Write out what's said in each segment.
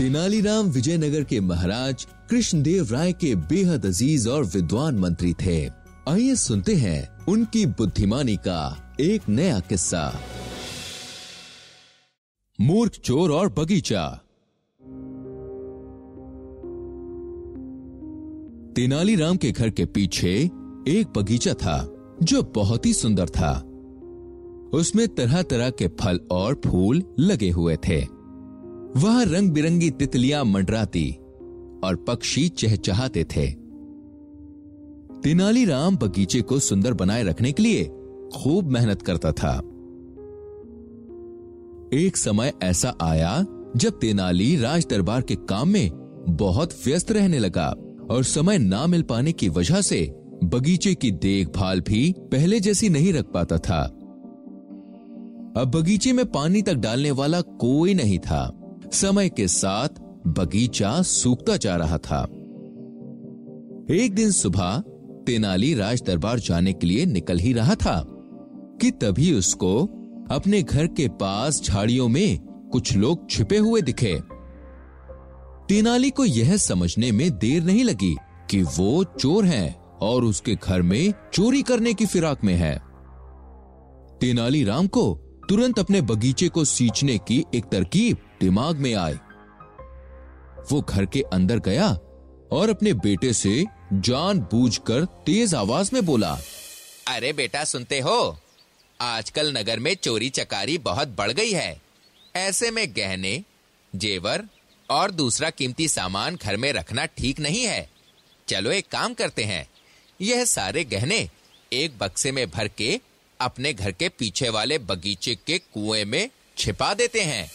Tenaliram Vijayanagar के महाराज कृष्णदेव राय के बेहद अज़ीज़ और विद्वान मंत्री थे। आइए सुनते हैं उनकी बुद्धिमानी का एक नया किस्सा। मूर्ख चोर और बगीचा। तेनालीराम के घर के पीछे एक बगीचा था, जो बहुत ही सुंदर था। उसमें तरह तरह के फल और फूल लगे हुए थे। वह रंग बिरंगी तितलियाँ मंडराती और पक्षी चहचहाते थे। तेनालीराम बगीचे को सुंदर बनाए रखने के लिए खूब मेहनत करता था। एक समय ऐसा आया जब तेनाली राज दरबार के काम में बहुत व्यस्त रहने लगा और समय ना मिल पाने की वजह से बगीचे की देखभाल भी पहले जैसी नहीं रख पाता था। अब बगीचे में पानी तक डालने वाला कोई नहीं था। समय के साथ बगीचा सूखता जा रहा था। एक दिन सुबह तेनाली राज दरबार जाने के लिए निकल ही रहा था कि तभी उसको अपने घर के पास झाड़ियों में कुछ लोग छिपे हुए दिखे। तेनाली को यह समझने में देर नहीं लगी कि वो चोर हैं और उसके घर में चोरी करने की फिराक में है। तेनाली राम को तुरंत अपने बगीचे को सींचने की एक तरकीब दिमाग में आए। वो घर के अंदर गया और अपने बेटे से जानबूझकर तेज आवाज़ में बोला, अरे बेटा, सुनते हो? आजकल नगर में चोरी चकारी बहुत बढ़ गई है। ऐसे में गहने, जेवर और दूसरा कीमती सामान घर में रखना ठीक नहीं है। चलो एक काम करते हैं। यह सारे गहने एक बक्से में भर के अपने घर के पीछे वाले बगीचे के कुएँ में छिपा देते हैं।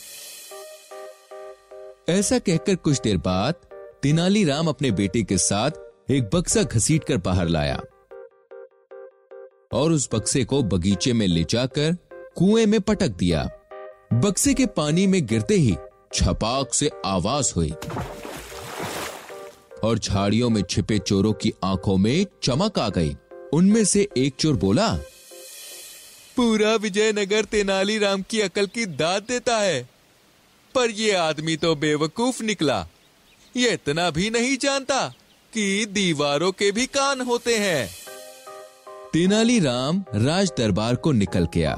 ऐसा कहकर कुछ देर बाद तेनालीराम अपने बेटे के साथ एक बक्सा घसीट कर बाहर लाया और उस बक्से को बगीचे में ले जाकर कुएँ में पटक दिया। बक्से के पानी में गिरते ही छपाक से आवाज़ हुई और झाड़ियों में छिपे चोरों की आँखों में चमक आ गई। उनमें से एक चोर बोला, पूरा विजयनगर तेनालीराम की अकल की दाद देता है। पर यह आदमी तो बेवकूफ़ निकला। ये इतना भी नहीं जानता कि दीवारों के भी कान होते हैं। तेनालीराम राज दरबार को निकल गया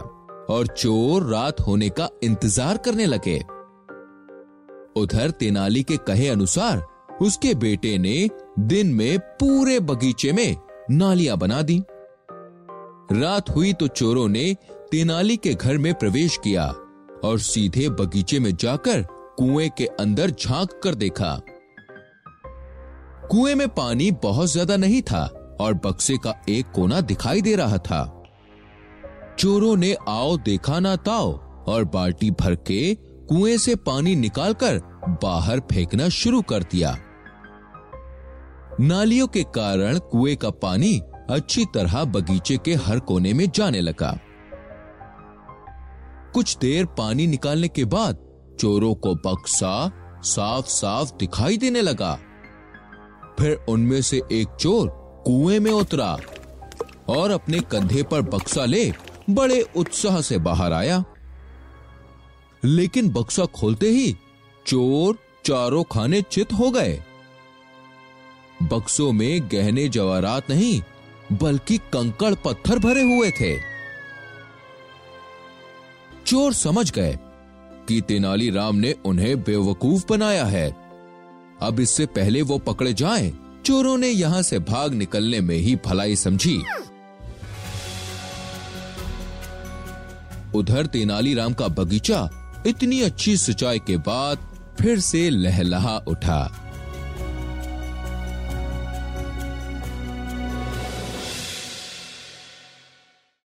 और चोर रात होने का इंतज़ार करने लगे। उधर तेनाली के कहे अनुसार उसके बेटे ने दिन में पूरे बगीचे में नालियाँ बना दी। रात हुई तो चोरों ने तेनाली के घर में प्रवेश किया। और सीधे बगीचे में जाकर कुएँ के अंदर झाँक कर देखा। कुएँ में पानी बहुत ज़्यादा नहीं था और बक्से का एक कोना दिखाई दे रहा था। चोरों ने आओ देखा ना ताओ और बाल्टी भर के कुएँ से पानी निकालकर बाहर फेंकना शुरू कर दिया। नालियों के कारण कुएँ का पानी अच्छी तरह बगीचे के हर कोने में जाने लगा। कुछ देर पानी निकालने के बाद चोरों को बक्सा साफ़ साफ़ दिखाई देने लगा। फिर उनमें से एक चोर कुएँ में उतरा और अपने कंधे पर बक्सा ले बड़े उत्साह से बाहर आया। लेकिन बक्सा खोलते ही चोर चारों खाने चित हो गए। बक्सों में गहने जवाहरात नहीं, बल्कि कंकड़ पत्थर भरे हुए थे। चोर समझ गए कि तेनालीराम ने उन्हें बेवकूफ़ बनाया है। अब इससे पहले वो पकड़े जाएँ, चोरों ने यहाँ से भाग निकलने में ही भलाई समझी। उधर तेनालीराम का बगीचा इतनी अच्छी सिंचाई के बाद फिर से लहलहा उठा।